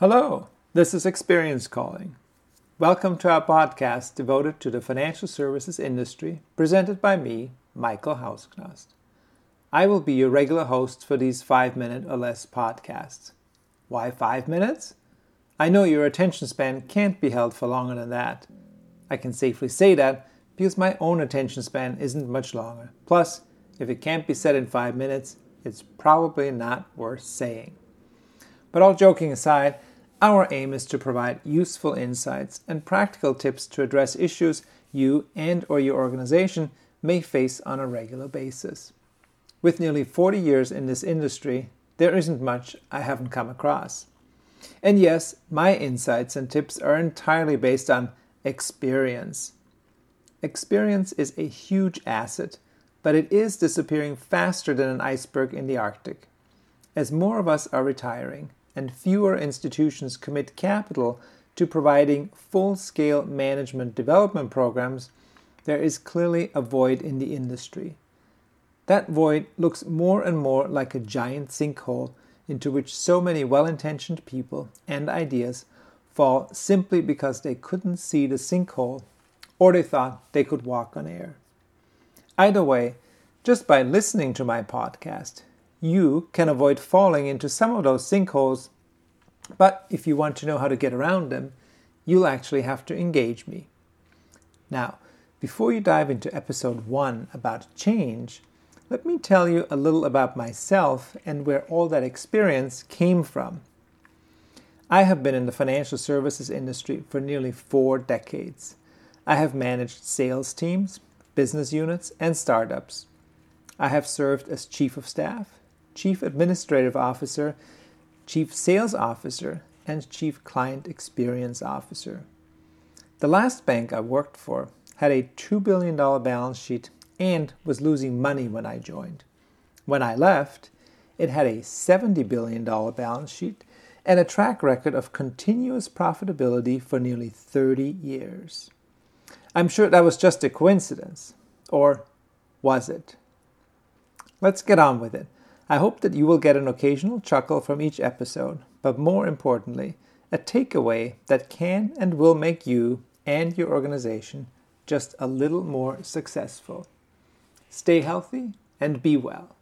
Hello, this is Experience Calling. Welcome to our podcast devoted to the financial services industry, presented by me, Michael Hausknost. I will be your regular host for these five minute or less podcasts. Why five minutes? I know your attention span can't be held for longer than that. I can safely say that because my own attention span isn't much longer. Plus, if it can't be said in five minutes, it's probably not worth saying. But all joking aside, our aim is to provide useful insights and practical tips to address issues you and or your organization may face on a regular basis. With nearly 40 years in this industry, there isn't much I haven't come across. And yes, my insights and tips are entirely based on experience. Experience is a huge asset, but it is disappearing faster than an iceberg in the Arctic. As more of us are retiring, and fewer institutions commit capital to providing full scale management development programs, there is clearly a void in the industry. That void looks more and more like a giant sinkhole into which so many well intentioned people and ideas fall simply because they couldn't see the sinkhole or they thought they could walk on air. Either way, just by listening to my podcast, you can avoid falling into some of those sinkholes. But if you want to know how to get around them, you'll actually have to engage me. Now, before you dive into episode one about change, let me tell you a little about myself and where all that experience came from. I have been in the financial services industry for nearly four decades. I have managed sales teams, business units, and startups. I have served as chief of staff, Chief Administrative Officer, Chief Sales Officer, and Chief Client Experience Officer. The last bank I worked for had a $2 billion balance sheet and was losing money when I joined. When I left, it had a $70 billion balance sheet and a track record of continuous profitability for nearly 30 years. I'm sure that was just a coincidence. Or was it? Let's get on with it. I hope that you will get an occasional chuckle from each episode, but more importantly, a takeaway that can and will make you and your organization just a little more successful. Stay healthy and be well.